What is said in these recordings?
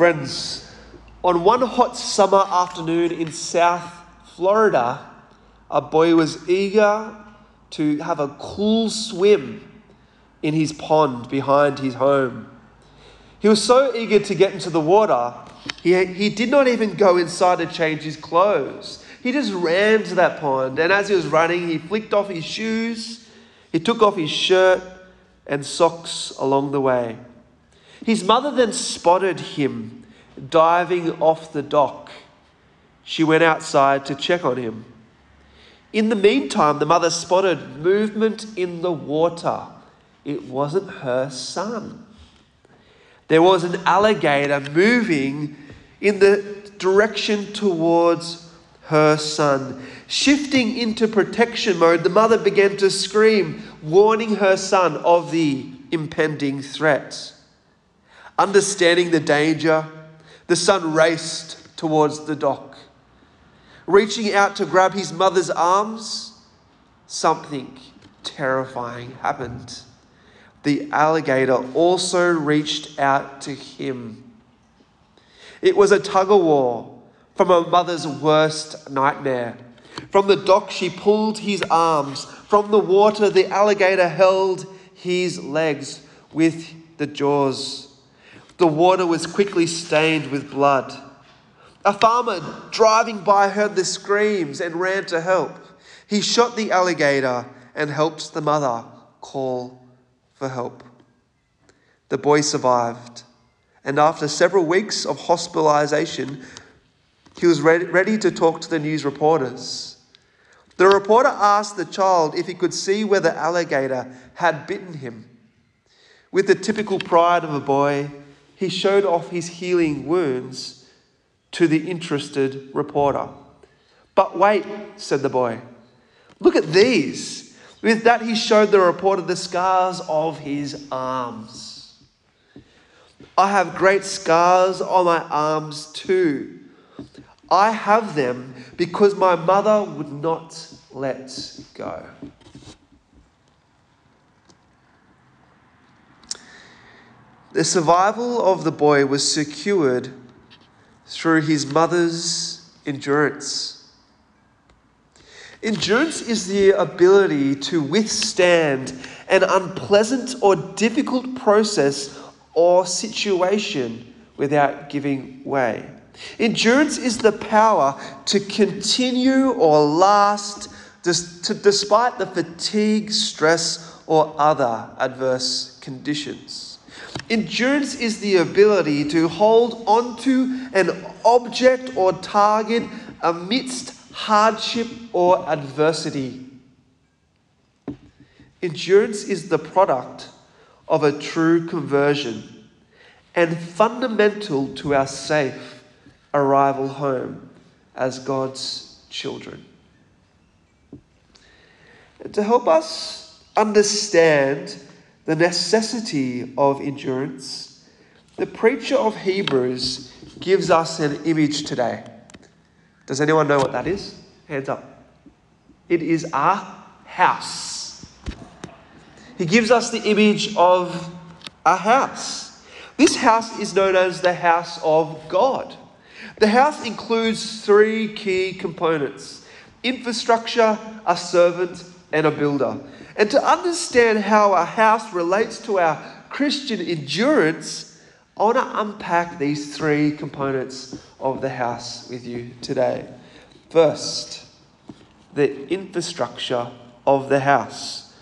Friends, on one hot summer afternoon in South Florida, a boy was eager to have a cool swim in his pond behind his home. He was so eager to get into the water, he, he did not even go inside to change his clothes. He just ran to that pond, and as he was running, he flicked off his shoes, he took off his shirt and socks along the way. His mother then spotted him diving off the dock. She went outside to check on him. In the meantime, the mother spotted movement in the water. It wasn't her son. There was an alligator moving in the direction towards her son. Shifting into protection mode, the mother began to scream, warning her son of the impending threat. Understanding the danger, the son raced towards the dock. Reaching out to grab his mother's arms, something terrifying happened. The alligator also reached out to him. It was a tug of war from a mother's worst nightmare. From the dock, she pulled his arms. From the water, the alligator held his legs with the jaws. The water was quickly stained with blood. A farmer driving by heard the screams and ran to help. He shot the alligator and helped the mother call for help. The boy survived, and after several weeks of hospitalization, he was ready, to talk to the news reporters. The reporter asked the child if he could see where the alligator had bitten him. With the typical pride of a boy, he showed off his healing wounds to the interested reporter. But wait, said the boy, look at these. With that, he showed the reporter the scars of his arms. I have great scars on my arms too. I have them because my mother would not let go. The survival of the boy was secured through his mother's endurance. Endurance is the ability to withstand an unpleasant or difficult process or situation without giving way. Endurance is the power to continue or last despite the fatigue, stress, or other adverse conditions. Endurance is the ability to hold onto an object or target amidst hardship or adversity. Endurance is the product of a true conversion and fundamental to our safe arrival home as God's children. And to help us understand the necessity of endurance, the preacher of Hebrews gives us an image today. Does anyone know what that is? Hands up. It is a house. He gives us the image of a house. This house is known as the house of God. The house includes three key components infrastructure, a servant, and a builder. And to understand how a house relates to our Christian endurance, I want to unpack these three components of the house with you today. First, the infrastructure of the house.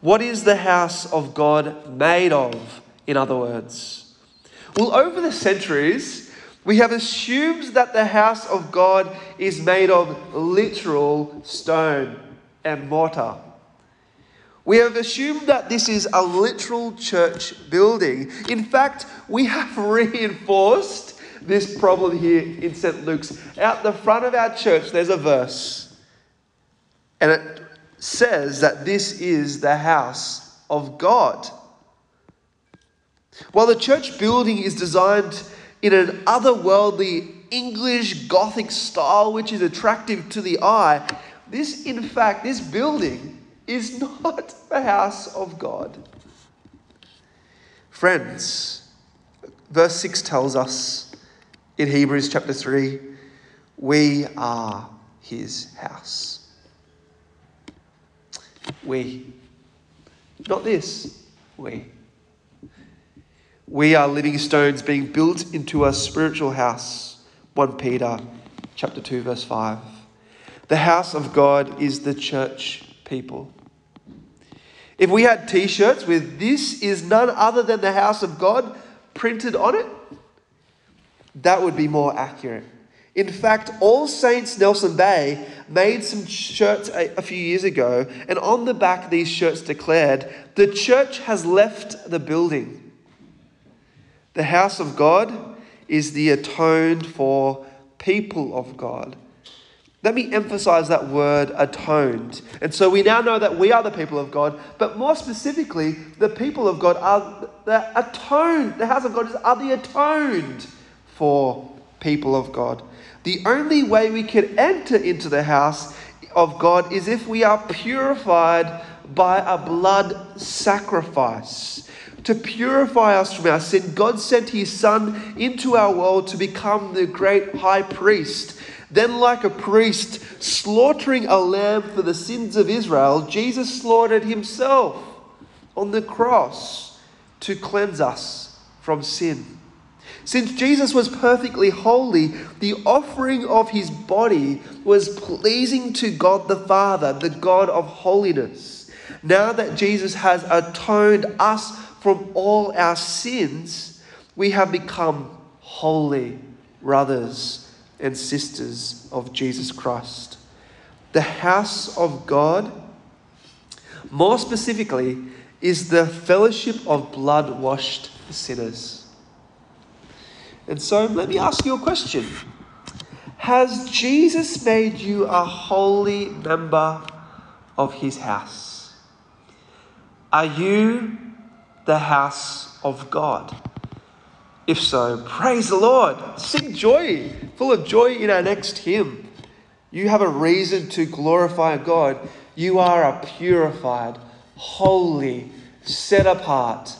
What is the house of God made of, in other words? Well, over the centuries, we have assumed that the house of God is made of literal stone and mortar. We have assumed that this is a literal church building. In fact, we have reinforced this problem here in St. Luke's. Out the front of our church, there's a verse, and it says that this is the house of God. While the church building is designed in an otherworldly English Gothic style, which is attractive to the eye, this, in fact, this building is not the house of God. Friends, verse 6 tells us in Hebrews chapter 3, we are his house. We. Not this. We. We are living stones being built into a spiritual house. 1 Peter chapter 2 verse 5. The house of God is the church people. If we had t shirts with this is none other than the house of God printed on it, that would be more accurate. In fact, All Saints Nelson Bay made some shirts a, a, few years ago, and on the back, these shirts declared, The church has left the building. The house of God is the atoned for people of God. Let me emphasize that word atoned. And so we now know that we are the people of God, but more specifically, the people of God are the atoned. The house of God is are the atoned for people of God. The only way we can enter into the house of God is if we are purified by a blood sacrifice. To purify us from our sin, God sent His Son into our world to become the great high priest then, like a priest slaughtering a lamb for the sins of Israel, Jesus slaughtered himself on the cross to cleanse us from sin. Since Jesus was perfectly holy, the offering of his body was pleasing to God the Father, the God of holiness. Now that Jesus has atoned us from all our sins, we have become holy brothers and sisters of Jesus Christ. The house of God, more specifically, is the fellowship of blood washed sinners. And so let me ask you a question Has Jesus made you a holy member of his house? Are you the house of God? If so, praise the Lord. Sing joy, full of joy in our next hymn. You have a reason to glorify God. You are a purified, holy, set apart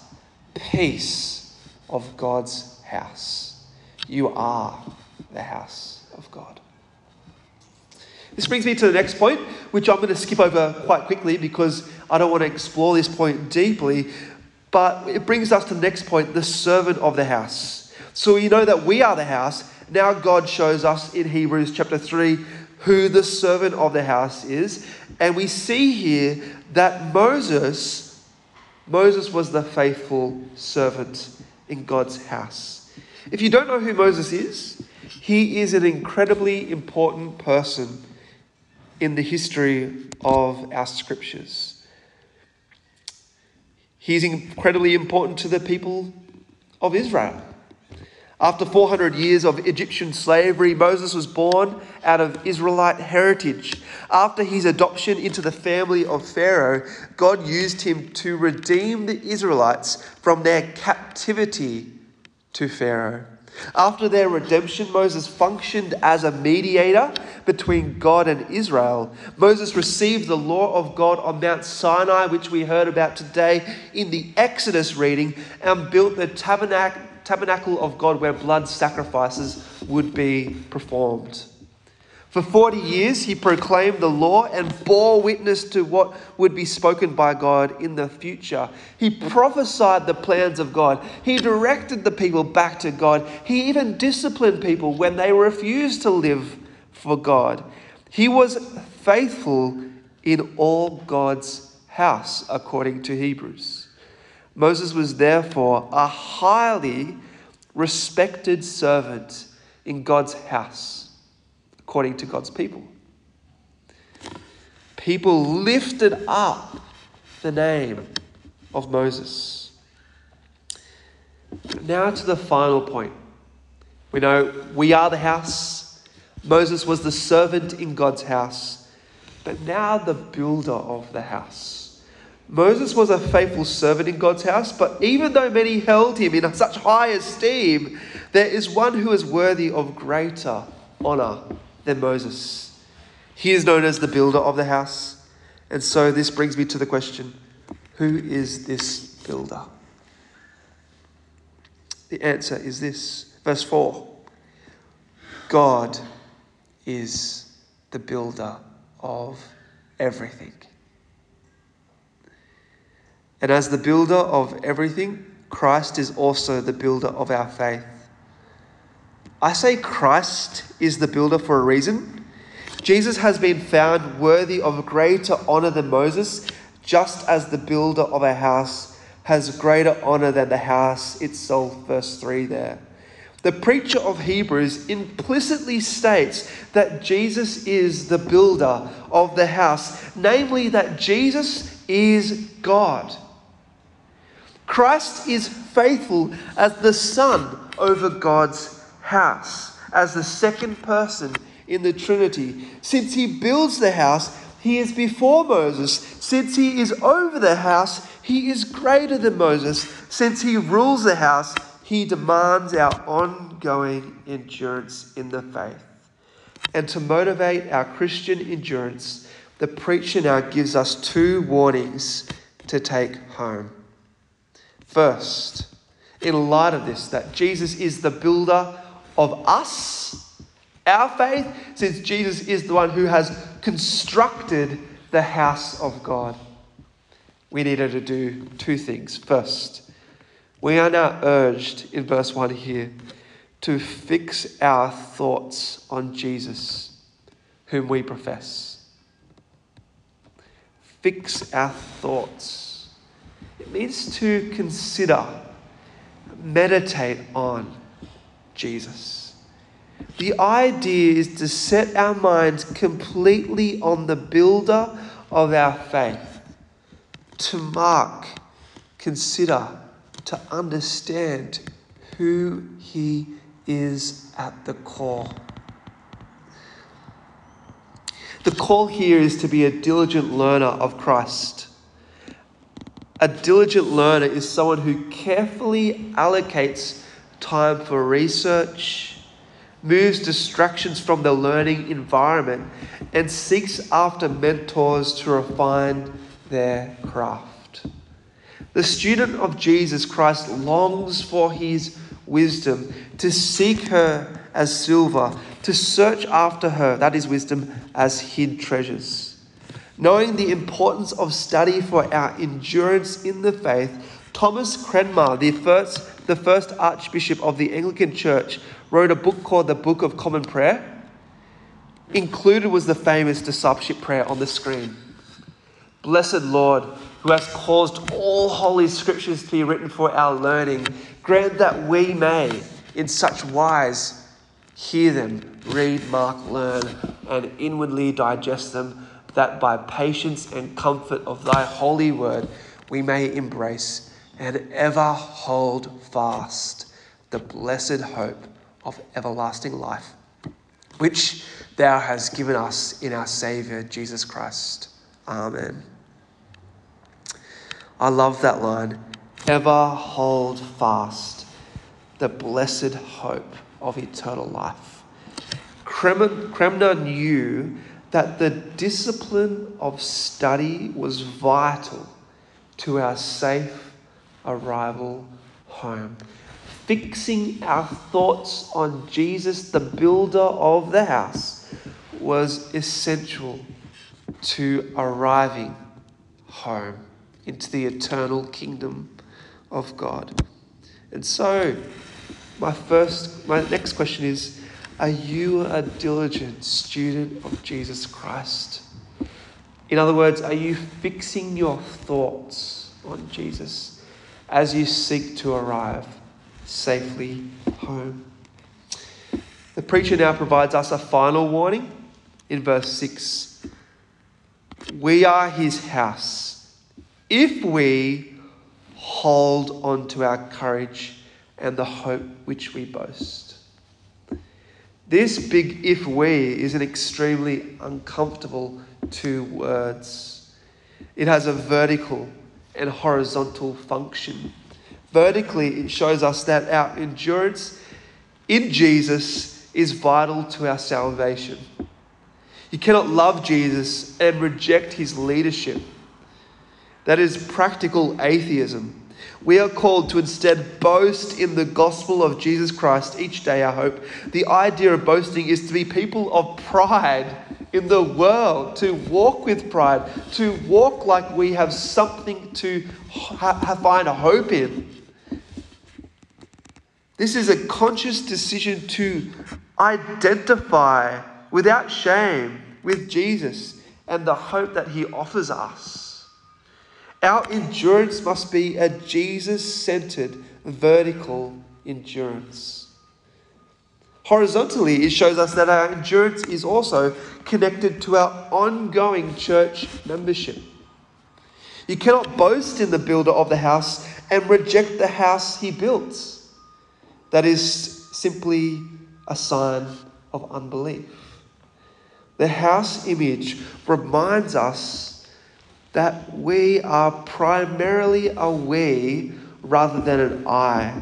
piece of God's house. You are the house of God. This brings me to the next point, which I'm going to skip over quite quickly because I don't want to explore this point deeply. But it brings us to the next point the servant of the house. So we know that we are the house. Now God shows us in Hebrews chapter 3 who the servant of the house is. And we see here that Moses, Moses was the faithful servant in God's house. If you don't know who Moses is, he is an incredibly important person in the history of our scriptures. He's incredibly important to the people of Israel. After 400 years of Egyptian slavery, Moses was born out of Israelite heritage. After his adoption into the family of Pharaoh, God used him to redeem the Israelites from their captivity to Pharaoh. After their redemption, Moses functioned as a mediator between God and Israel. Moses received the law of God on Mount Sinai, which we heard about today in the Exodus reading, and built the tabernacle of God where blood sacrifices would be performed. For 40 years, he proclaimed the law and bore witness to what would be spoken by God in the future. He prophesied the plans of God. He directed the people back to God. He even disciplined people when they refused to live for God. He was faithful in all God's house, according to Hebrews. Moses was therefore a highly respected servant in God's house according to God's people. People lifted up the name of Moses. Now to the final point. We know we are the house. Moses was the servant in God's house, but now the builder of the house. Moses was a faithful servant in God's house, but even though many held him in such high esteem, there is one who is worthy of greater honor than Moses. He is known as the builder of the house. And so this brings me to the question who is this builder? The answer is this. Verse 4 God is the builder of everything. And as the builder of everything, Christ is also the builder of our faith. I say Christ is the builder for a reason. Jesus has been found worthy of greater honor than Moses, just as the builder of a house has greater honor than the house itself. Verse 3 there. The preacher of Hebrews implicitly states that Jesus is the builder of the house, namely, that Jesus is God. Christ is faithful as the Son over God's house, as the second person in the Trinity. Since he builds the house, he is before Moses. Since he is over the house, he is greater than Moses. Since he rules the house, he demands our ongoing endurance in the faith. And to motivate our Christian endurance, the preacher now gives us two warnings to take home. First, in light of this, that Jesus is the builder of us, our faith, since Jesus is the one who has constructed the house of God, we needed to do two things. First, we are now urged in verse 1 here to fix our thoughts on Jesus, whom we profess. Fix our thoughts. It means to consider, meditate on Jesus. The idea is to set our minds completely on the builder of our faith, to mark, consider, to understand who He is at the core. The call here is to be a diligent learner of Christ. A diligent learner is someone who carefully allocates time for research, moves distractions from the learning environment, and seeks after mentors to refine their craft. The student of Jesus Christ longs for his wisdom, to seek her as silver, to search after her, that is wisdom, as hid treasures. Knowing the importance of study for our endurance in the faith, Thomas Cranmer, the first, the first Archbishop of the Anglican Church, wrote a book called the Book of Common Prayer. Included was the famous discipleship prayer on the screen. Blessed Lord, who has caused all holy scriptures to be written for our learning, grant that we may, in such wise, hear them, read, mark, learn, and inwardly digest them, that by patience and comfort of thy holy word we may embrace and ever hold fast the blessed hope of everlasting life, which thou hast given us in our Saviour Jesus Christ. Amen. I love that line. Ever hold fast the blessed hope of eternal life. Cranmer knew that the discipline of study was vital to our safe arrival home. Fixing our thoughts on Jesus, the builder of the house, was essential to arriving home into the eternal kingdom of God. And so, my first, my next question is Are you a diligent student of Jesus Christ? In other words, are you fixing your thoughts on Jesus as you seek to arrive safely home? The preacher now provides us a final warning in verse 6. We are his house if we hold on to our courage and the hope which we boast. This big if we is an extremely uncomfortable two words. It has a vertical and horizontal function. Vertically, it shows us that our endurance in Jesus is vital to our salvation. You cannot love Jesus and reject his leadership that is practical atheism. We are called to instead boast in the gospel of Jesus Christ each day, I hope. The idea of boasting is to be people of pride in the world, to walk with pride, to walk like we have something to ha- find a hope in. This is a conscious decision to identify without shame with Jesus and the hope that he offers us. Our endurance must be a Jesus centered vertical endurance. Horizontally, it shows us that our endurance is also connected to our ongoing church membership. You cannot boast in the builder of the house and reject the house he built. That is simply a sign of unbelief. The house image reminds us that we are primarily a we rather than an I.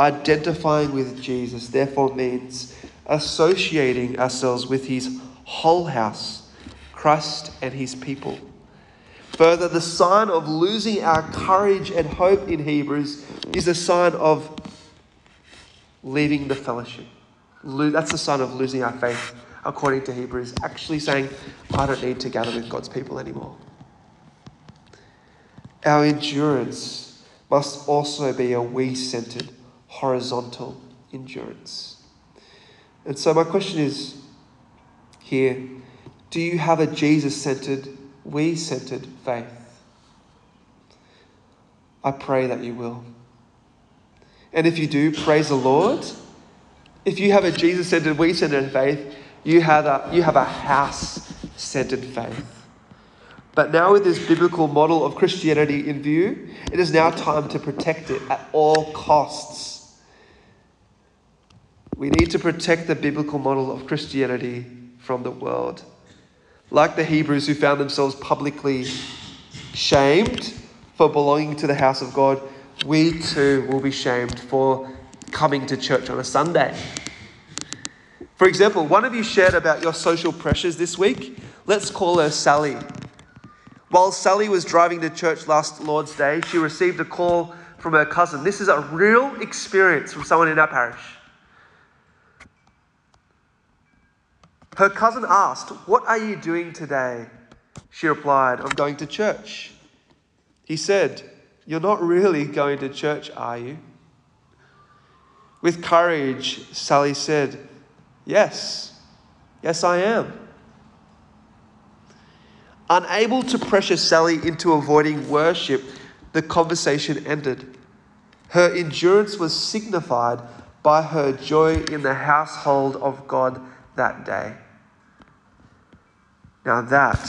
Identifying with Jesus therefore means associating ourselves with his whole house, Christ and his people. Further, the sign of losing our courage and hope in Hebrews is a sign of leaving the fellowship. That's the sign of losing our faith, according to Hebrews, actually saying, I don't need to gather with God's people anymore. Our endurance must also be a we centered, horizontal endurance. And so, my question is here do you have a Jesus centered, we centered faith? I pray that you will. And if you do, praise the Lord. If you have a Jesus centered, we centered faith, you have a, you have a house centered faith. But now, with this biblical model of Christianity in view, it is now time to protect it at all costs. We need to protect the biblical model of Christianity from the world. Like the Hebrews who found themselves publicly shamed for belonging to the house of God, we too will be shamed for coming to church on a Sunday. For example, one of you shared about your social pressures this week. Let's call her Sally. While Sally was driving to church last Lord's Day, she received a call from her cousin. This is a real experience from someone in our parish. Her cousin asked, What are you doing today? She replied, I'm going to church. He said, You're not really going to church, are you? With courage, Sally said, Yes, yes, I am. Unable to pressure Sally into avoiding worship, the conversation ended. Her endurance was signified by her joy in the household of God that day. Now, that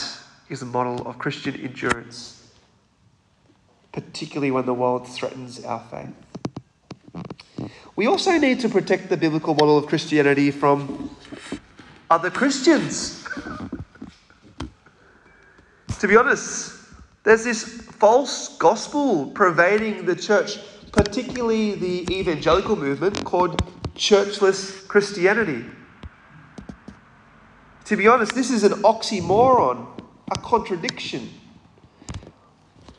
is a model of Christian endurance, particularly when the world threatens our faith. We also need to protect the biblical model of Christianity from other Christians. to be honest, there's this false gospel pervading the church, particularly the evangelical movement called churchless Christianity. To be honest, this is an oxymoron, a contradiction.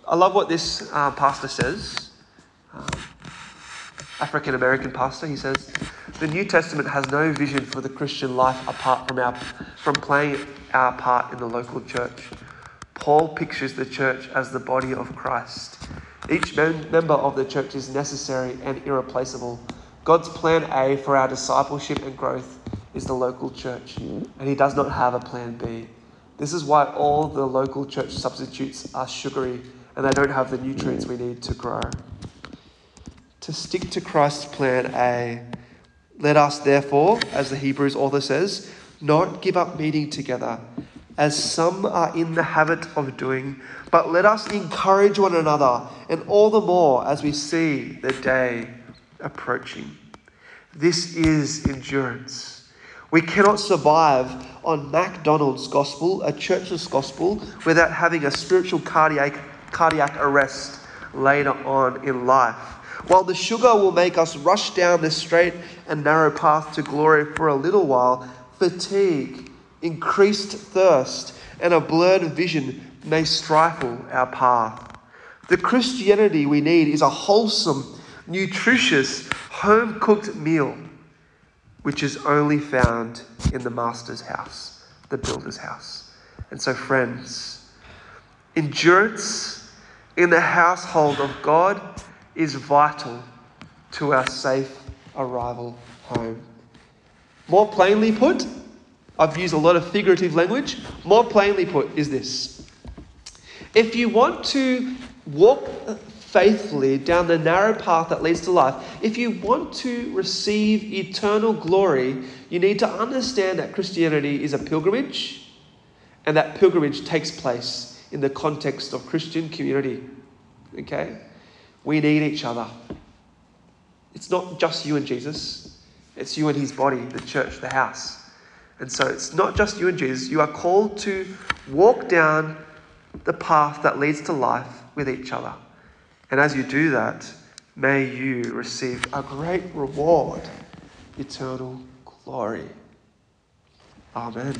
I love what this uh, pastor says. Um, African American pastor, he says, the New Testament has no vision for the Christian life apart from our from playing our part in the local church. Paul pictures the church as the body of Christ. Each member of the church is necessary and irreplaceable. God's plan A for our discipleship and growth is the local church, and He does not have a plan B. This is why all the local church substitutes are sugary and they don't have the nutrients we need to grow to stick to Christ's plan A. Let us, therefore, as the Hebrews author says, not give up meeting together, as some are in the habit of doing, but let us encourage one another, and all the more as we see the day approaching. This is endurance. We cannot survive on McDonald's gospel, a churchless gospel, without having a spiritual cardiac, cardiac arrest later on in life. While the sugar will make us rush down the straight and narrow path to glory for a little while, fatigue, increased thirst, and a blurred vision may stifle our path. The Christianity we need is a wholesome, nutritious, home cooked meal, which is only found in the Master's house, the builder's house. And so, friends, endurance in the household of God is vital to our safe arrival home. More plainly put, I've used a lot of figurative language. More plainly put, is this if you want to walk faithfully down the narrow path that leads to life, if you want to receive eternal glory, you need to understand that Christianity is a pilgrimage and that pilgrimage takes place in the context of Christian community. Okay? We need each other. It's not just you and Jesus, it's you and his body, the church, the house. And so it's not just you and Jesus. You are called to walk down the path that leads to life with each other. And as you do that, may you receive a great reward eternal glory. Amen.